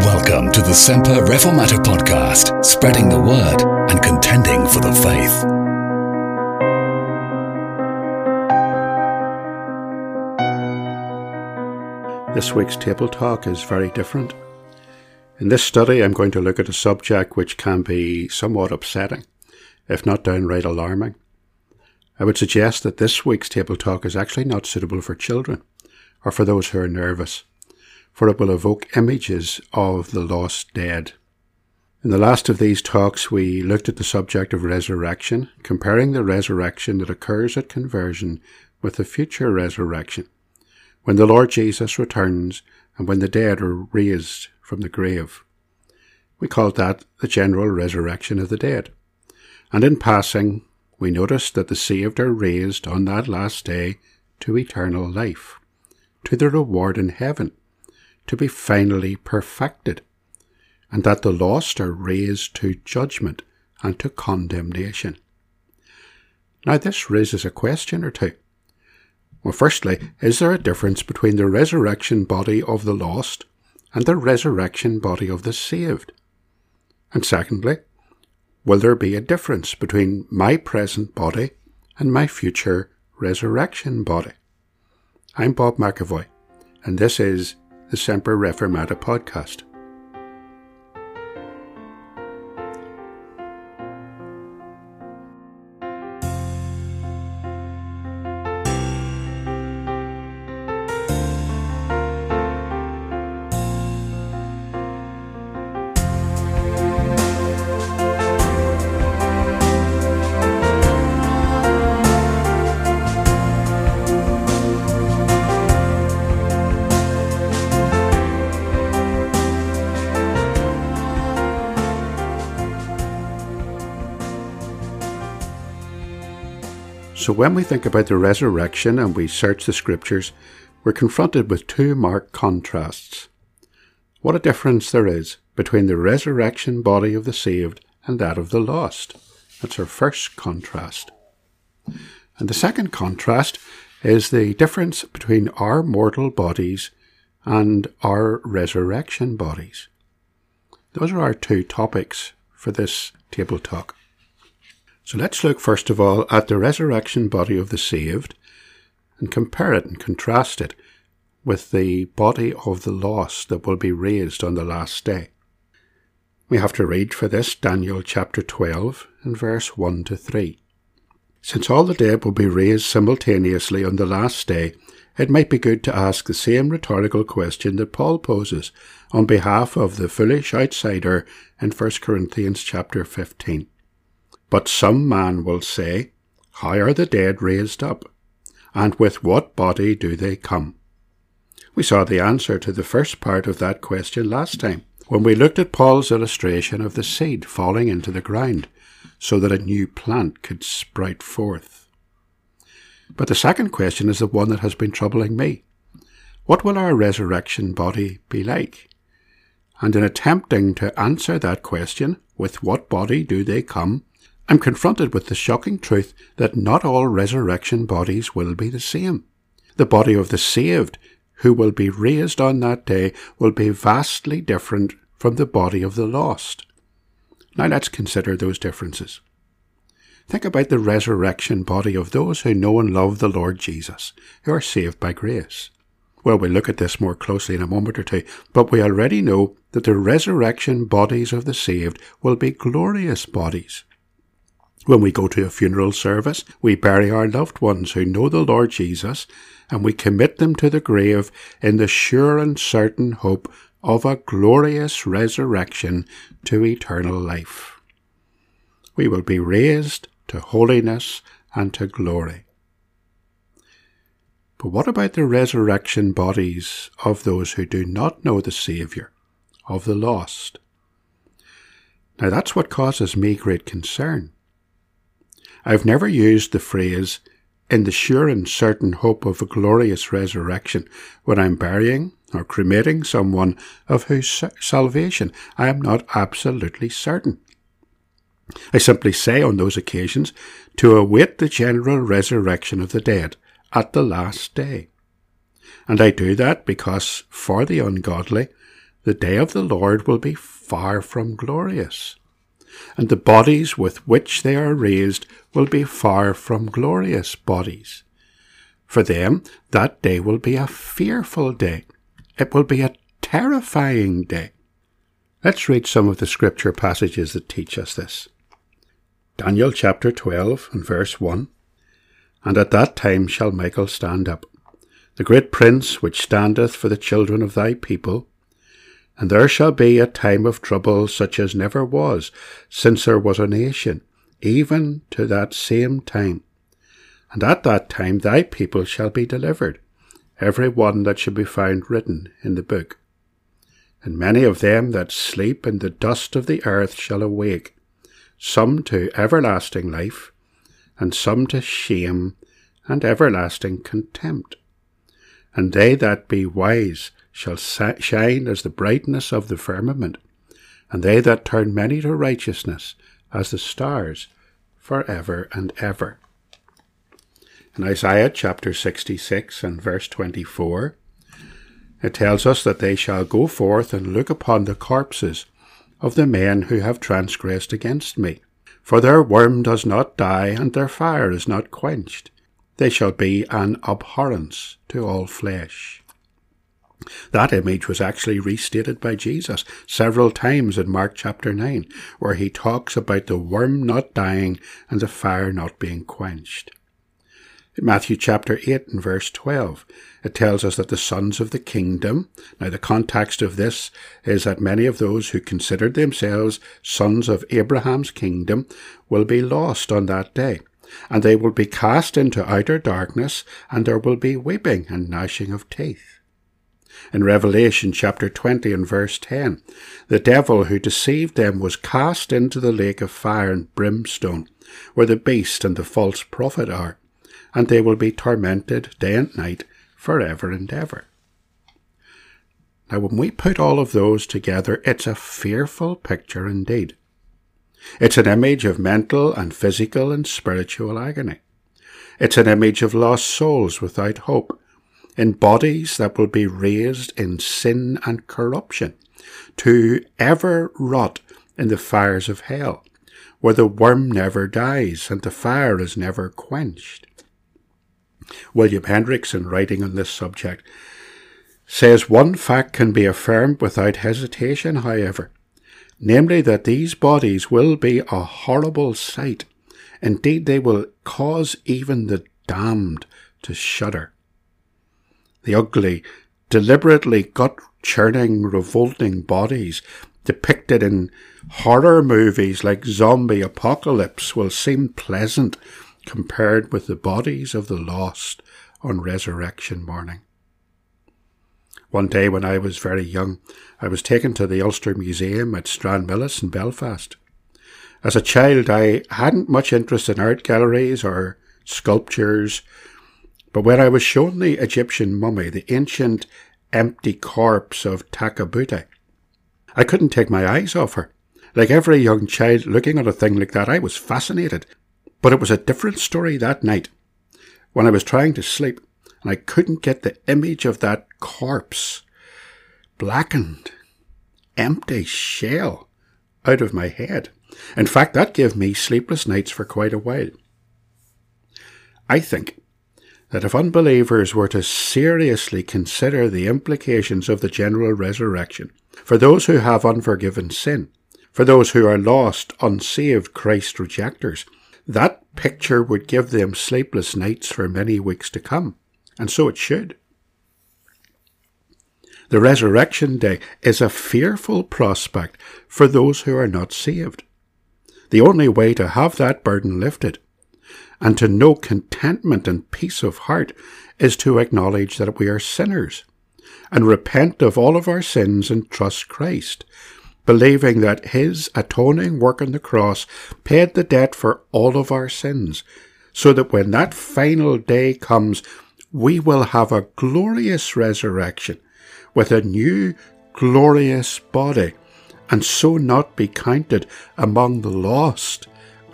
Welcome to the Semper Reformata podcast, spreading the word and contending for the faith. This week's table talk is very different. In this study, I'm going to look at a subject which can be somewhat upsetting, if not downright alarming. I would suggest that this week's table talk is actually not suitable for children or for those who are nervous for it will evoke images of the lost dead. In the last of these talks, we looked at the subject of resurrection, comparing the resurrection that occurs at conversion with the future resurrection, when the Lord Jesus returns and when the dead are raised from the grave. We called that the general resurrection of the dead. And in passing, we noticed that the saved are raised on that last day to eternal life, to the reward in heaven, to be finally perfected, and that the lost are raised to judgment and to condemnation. Now, this raises a question or two. Well, firstly, is there a difference between the resurrection body of the lost and the resurrection body of the saved? And secondly, will there be a difference between my present body and my future resurrection body? I'm Bob McAvoy, and this is the Semper Reformata podcast. So, when we think about the resurrection and we search the scriptures, we're confronted with two marked contrasts. What a difference there is between the resurrection body of the saved and that of the lost. That's our first contrast. And the second contrast is the difference between our mortal bodies and our resurrection bodies. Those are our two topics for this table talk. So let's look first of all at the resurrection body of the saved and compare it and contrast it with the body of the lost that will be raised on the last day. We have to read for this Daniel chapter 12 and verse 1 to 3. Since all the dead will be raised simultaneously on the last day, it might be good to ask the same rhetorical question that Paul poses on behalf of the foolish outsider in 1 Corinthians chapter 15. But some man will say, How are the dead raised up? And with what body do they come? We saw the answer to the first part of that question last time, when we looked at Paul's illustration of the seed falling into the ground, so that a new plant could sprout forth. But the second question is the one that has been troubling me. What will our resurrection body be like? And in attempting to answer that question, with what body do they come, I'm confronted with the shocking truth that not all resurrection bodies will be the same. The body of the saved, who will be raised on that day, will be vastly different from the body of the lost. Now let's consider those differences. Think about the resurrection body of those who know and love the Lord Jesus, who are saved by grace. Well, we'll look at this more closely in a moment or two, but we already know that the resurrection bodies of the saved will be glorious bodies. When we go to a funeral service, we bury our loved ones who know the Lord Jesus and we commit them to the grave in the sure and certain hope of a glorious resurrection to eternal life. We will be raised to holiness and to glory. But what about the resurrection bodies of those who do not know the Saviour, of the lost? Now that's what causes me great concern. I've never used the phrase in the sure and certain hope of a glorious resurrection when I'm burying or cremating someone of whose salvation I am not absolutely certain. I simply say on those occasions to await the general resurrection of the dead at the last day. And I do that because for the ungodly, the day of the Lord will be far from glorious, and the bodies with which they are raised will be far from glorious bodies. For them, that day will be a fearful day. It will be a terrifying day. Let's read some of the scripture passages that teach us this. Daniel chapter 12 and verse 1. And at that time shall Michael stand up, the great prince which standeth for the children of thy people. And there shall be a time of trouble such as never was since there was a nation, even to that same time. And at that time thy people shall be delivered, every one that shall be found written in the book. And many of them that sleep in the dust of the earth shall awake, some to everlasting life, and some to shame and everlasting contempt. And they that be wise shall shine as the brightness of the firmament, and they that turn many to righteousness as the stars for ever and ever. In Isaiah chapter 66 and verse 24, it tells us that they shall go forth and look upon the corpses of the men who have transgressed against me. For their worm does not die, and their fire is not quenched. They shall be an abhorrence to all flesh. That image was actually restated by Jesus several times in Mark chapter 9, where he talks about the worm not dying and the fire not being quenched. In Matthew chapter 8 and verse 12. It tells us that the sons of the kingdom, now the context of this is that many of those who considered themselves sons of Abraham's kingdom will be lost on that day, and they will be cast into outer darkness, and there will be weeping and gnashing of teeth. In Revelation chapter 20 and verse 10, the devil who deceived them was cast into the lake of fire and brimstone, where the beast and the false prophet are and they will be tormented day and night forever and ever. Now, when we put all of those together, it's a fearful picture indeed. It's an image of mental and physical and spiritual agony. It's an image of lost souls without hope, in bodies that will be raised in sin and corruption, to ever rot in the fires of hell, where the worm never dies and the fire is never quenched. William Hendriksen, writing on this subject, says one fact can be affirmed without hesitation, however, namely that these bodies will be a horrible sight. Indeed, they will cause even the damned to shudder. The ugly, deliberately gut churning, revolting bodies depicted in horror movies like Zombie Apocalypse will seem pleasant compared with the bodies of the lost on resurrection morning. One day when I was very young, I was taken to the Ulster Museum at Stranmillis in Belfast. As a child, I hadn't much interest in art galleries or sculptures, but when I was shown the Egyptian mummy, the ancient empty corpse of Takabuti, I couldn't take my eyes off her. Like every young child looking at a thing like that, I was fascinated but it was a different story that night when I was trying to sleep and I couldn't get the image of that corpse, blackened, empty shell, out of my head. In fact, that gave me sleepless nights for quite a while. I think that if unbelievers were to seriously consider the implications of the general resurrection for those who have unforgiven sin, for those who are lost, unsaved Christ rejectors, that picture would give them sleepless nights for many weeks to come, and so it should. The resurrection day is a fearful prospect for those who are not saved. The only way to have that burden lifted and to know contentment and peace of heart is to acknowledge that we are sinners and repent of all of our sins and trust Christ believing that his atoning work on the cross paid the debt for all of our sins, so that when that final day comes, we will have a glorious resurrection with a new glorious body, and so not be counted among the lost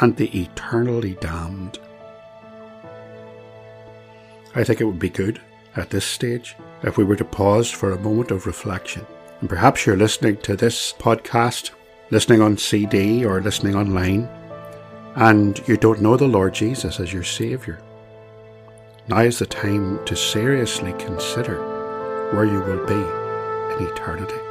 and the eternally damned. I think it would be good at this stage if we were to pause for a moment of reflection And perhaps you're listening to this podcast, listening on CD or listening online, and you don't know the Lord Jesus as your Saviour. Now is the time to seriously consider where you will be in eternity.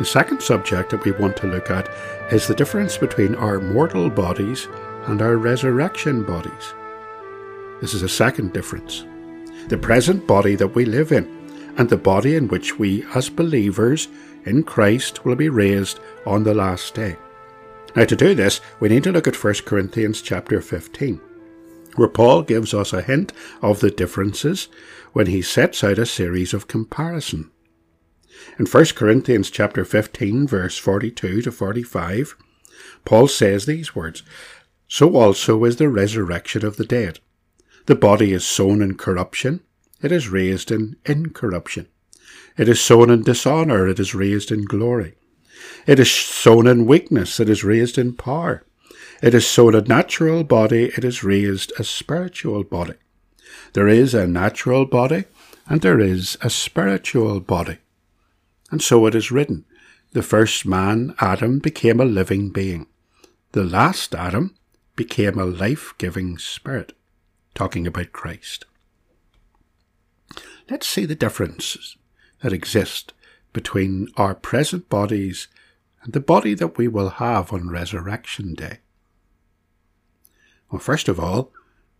The second subject that we want to look at is the difference between our mortal bodies and our resurrection bodies. This is a second difference. The present body that we live in and the body in which we as believers in Christ will be raised on the last day. Now to do this, we need to look at 1 Corinthians chapter 15, where Paul gives us a hint of the differences when he sets out a series of comparison. In 1 Corinthians chapter 15 verse 42 to 45, Paul says these words, So also is the resurrection of the dead. The body is sown in corruption, it is raised in incorruption. It is sown in dishonour, it is raised in glory. It is sown in weakness, it is raised in power. It is sown a natural body, it is raised a spiritual body. There is a natural body, and there is a spiritual body. And so it is written The first man, Adam, became a living being. The last Adam became a life giving spirit. Talking about Christ. Let's see the differences that exist between our present bodies and the body that we will have on Resurrection Day. Well, first of all,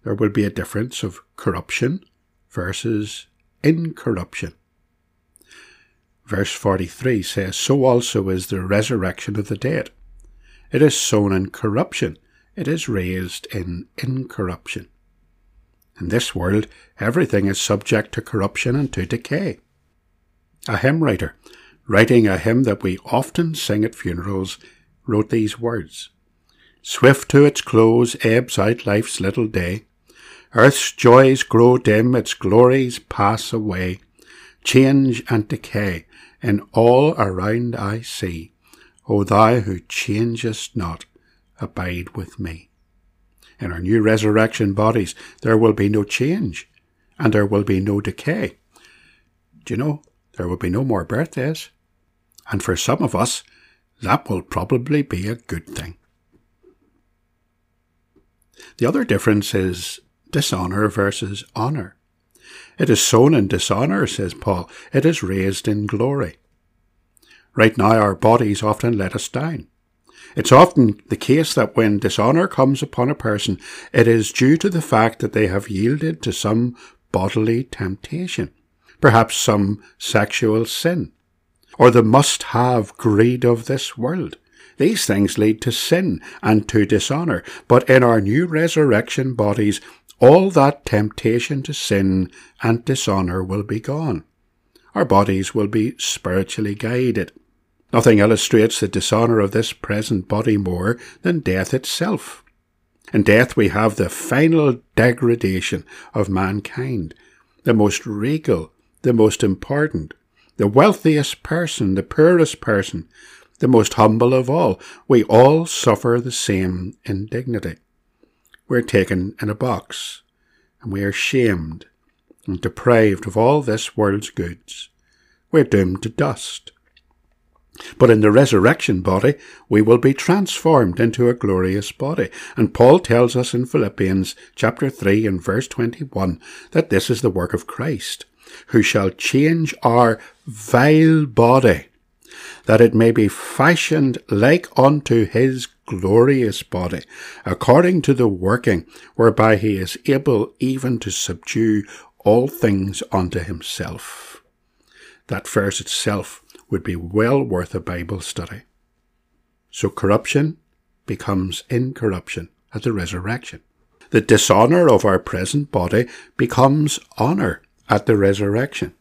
there will be a difference of corruption versus incorruption. Verse 43 says, So also is the resurrection of the dead. It is sown in corruption, it is raised in incorruption. In this world, everything is subject to corruption and to decay. A hymn writer, writing a hymn that we often sing at funerals, wrote these words Swift to its close ebbs out life's little day. Earth's joys grow dim, its glories pass away. Change and decay in all around I see. O thou who changest not, abide with me. In our new resurrection bodies, there will be no change, and there will be no decay. Do you know, there will be no more birthdays. And for some of us, that will probably be a good thing. The other difference is dishonour versus honour. It is sown in dishonour, says Paul. It is raised in glory. Right now, our bodies often let us down. It's often the case that when dishonour comes upon a person, it is due to the fact that they have yielded to some bodily temptation, perhaps some sexual sin, or the must have greed of this world. These things lead to sin and to dishonour, but in our new resurrection bodies, all that temptation to sin and dishonour will be gone. Our bodies will be spiritually guided. Nothing illustrates the dishonour of this present body more than death itself. In death we have the final degradation of mankind, the most regal, the most important, the wealthiest person, the poorest person, the most humble of all. We all suffer the same indignity. We're taken in a box, and we are shamed and deprived of all this world's goods. We're doomed to dust. But in the resurrection body, we will be transformed into a glorious body. And Paul tells us in Philippians chapter 3 and verse 21 that this is the work of Christ, who shall change our vile body that it may be fashioned like unto his glorious body, according to the working whereby he is able even to subdue all things unto himself. That verse itself would be well worth a Bible study. So corruption becomes incorruption at the resurrection. The dishonour of our present body becomes honour at the resurrection.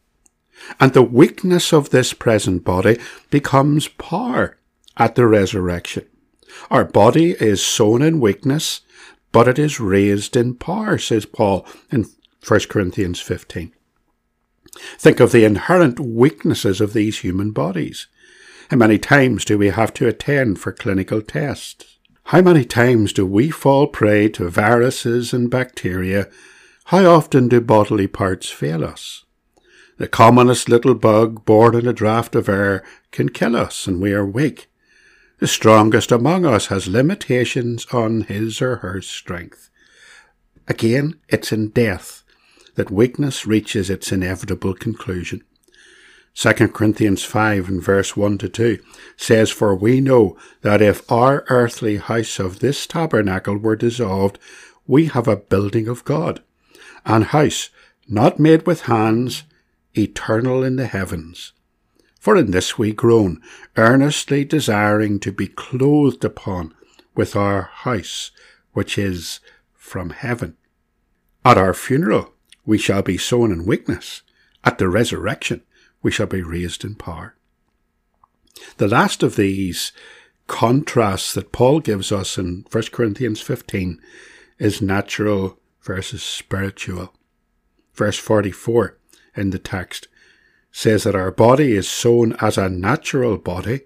And the weakness of this present body becomes power at the resurrection. Our body is sown in weakness, but it is raised in power, says Paul in 1 Corinthians 15. Think of the inherent weaknesses of these human bodies. How many times do we have to attend for clinical tests? How many times do we fall prey to viruses and bacteria? How often do bodily parts fail us? The commonest little bug born in a draught of air can kill us and we are weak. The strongest among us has limitations on his or her strength. Again, it's in death that weakness reaches its inevitable conclusion. 2 Corinthians 5 and verse 1 to 2 says, For we know that if our earthly house of this tabernacle were dissolved, we have a building of God, an house not made with hands, eternal in the heavens. For in this we groan, earnestly desiring to be clothed upon with our house, which is from heaven. At our funeral we shall be sown in weakness. At the resurrection we shall be raised in power. The last of these contrasts that Paul gives us in 1 Corinthians 15 is natural versus spiritual. Verse 44 in the text says that our body is sown as a natural body,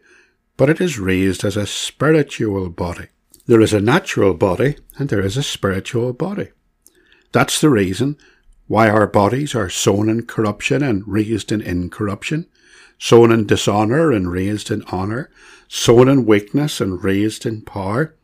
but it is raised as a spiritual body. There is a natural body and there is a spiritual body. That's the reason why our bodies are sown in corruption and raised in incorruption, sown in dishonour and raised in honour, sown in weakness and raised in power.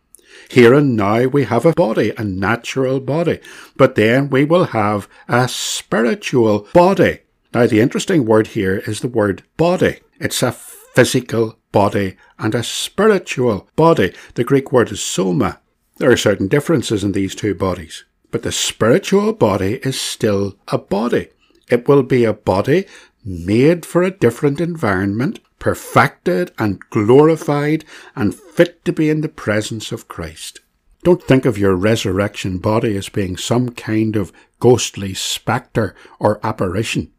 Here and now we have a body, a natural body, but then we will have a spiritual body. Now, the interesting word here is the word body. It's a physical body and a spiritual body. The Greek word is soma. There are certain differences in these two bodies, but the spiritual body is still a body. It will be a body made for a different environment, perfected and glorified and fit to be in the presence of Christ. Don't think of your resurrection body as being some kind of ghostly spectre or apparition.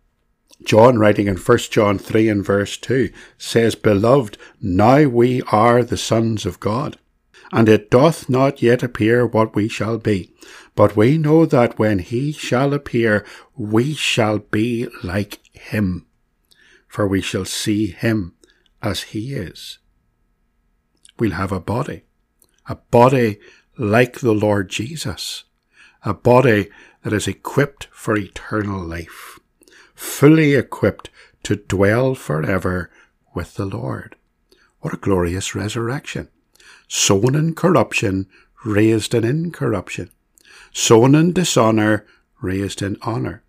John, writing in 1 John 3 and verse 2, says, Beloved, now we are the sons of God, and it doth not yet appear what we shall be. But we know that when he shall appear, we shall be like him, for we shall see him as he is. We'll have a body, a body like the Lord Jesus, a body that is equipped for eternal life fully equipped to dwell forever with the Lord. What a glorious resurrection! Sown in corruption, raised in incorruption. Sown in dishonour, raised in honour.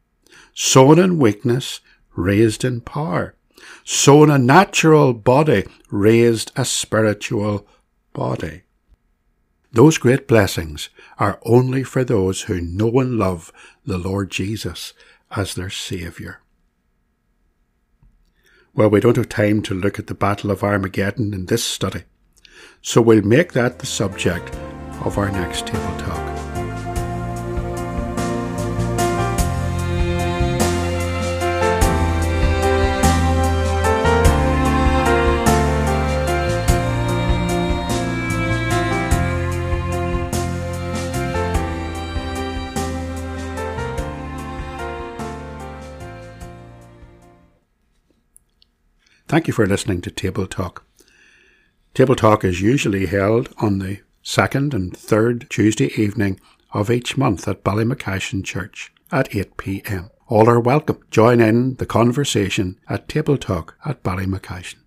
Sown in weakness, raised in power. Sown a natural body, raised a spiritual body. Those great blessings are only for those who know and love the Lord Jesus as their Saviour. Well, we don't have time to look at the Battle of Armageddon in this study, so we'll make that the subject of our next table talk. Thank you for listening to Table Talk. Table Talk is usually held on the second and third Tuesday evening of each month at Ballymacashon Church at 8 pm. All are welcome. Join in the conversation at Table Talk at Ballymacashon.